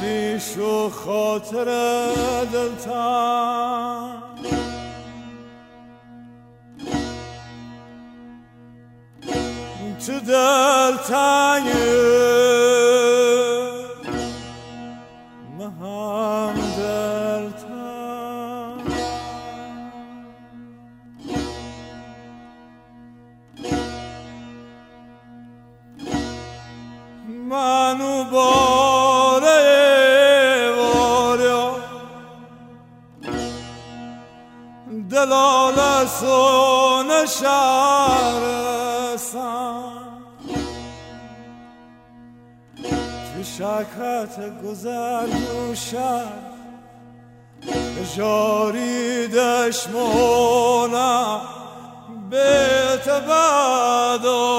پریش و خاطر دلتن تو دلتنگه افسون شهرستم تو شکت گذر دوشد به جاری دشمونم بیت بعدو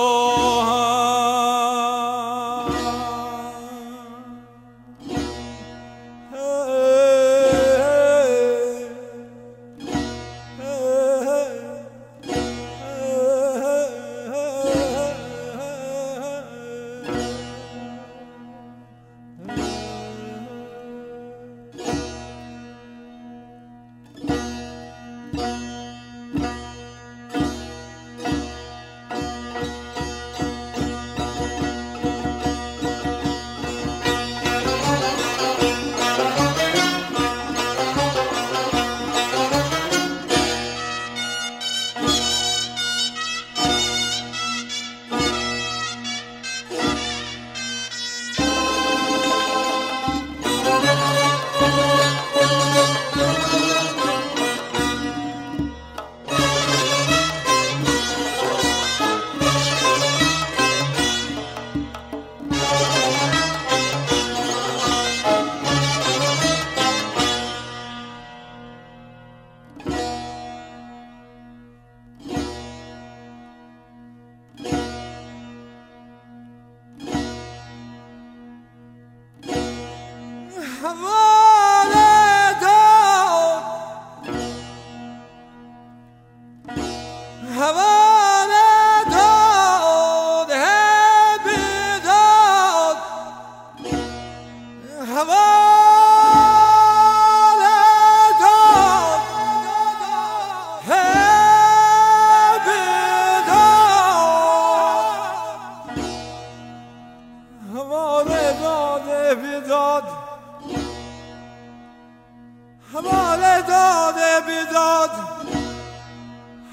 داد بداد.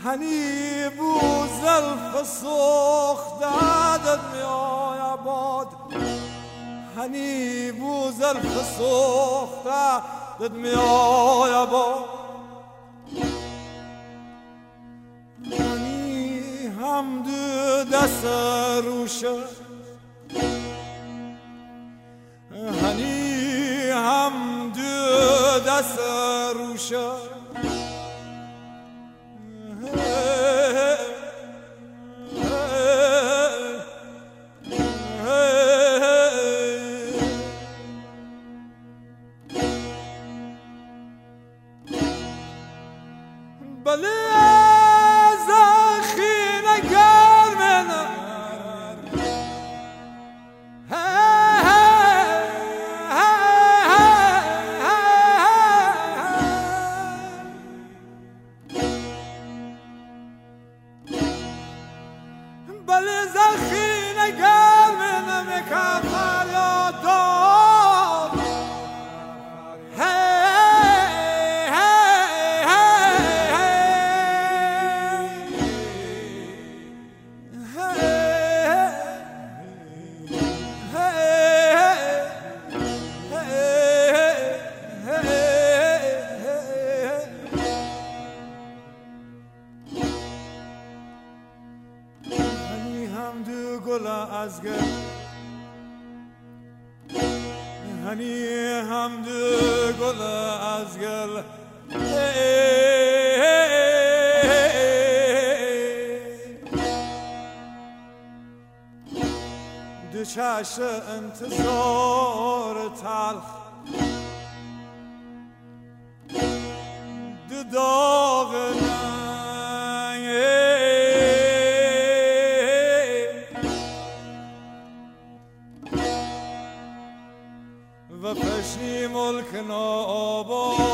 هنی بو زلف سوخ داد می آیا باد هنی یعنی بو زلف سوخ داد می آیا باد هنی هم دو دست روشه Sure. گلا از گل. هنی حمد گل از گل. دو چشم انتظار تلخ. دو ملکنا آباد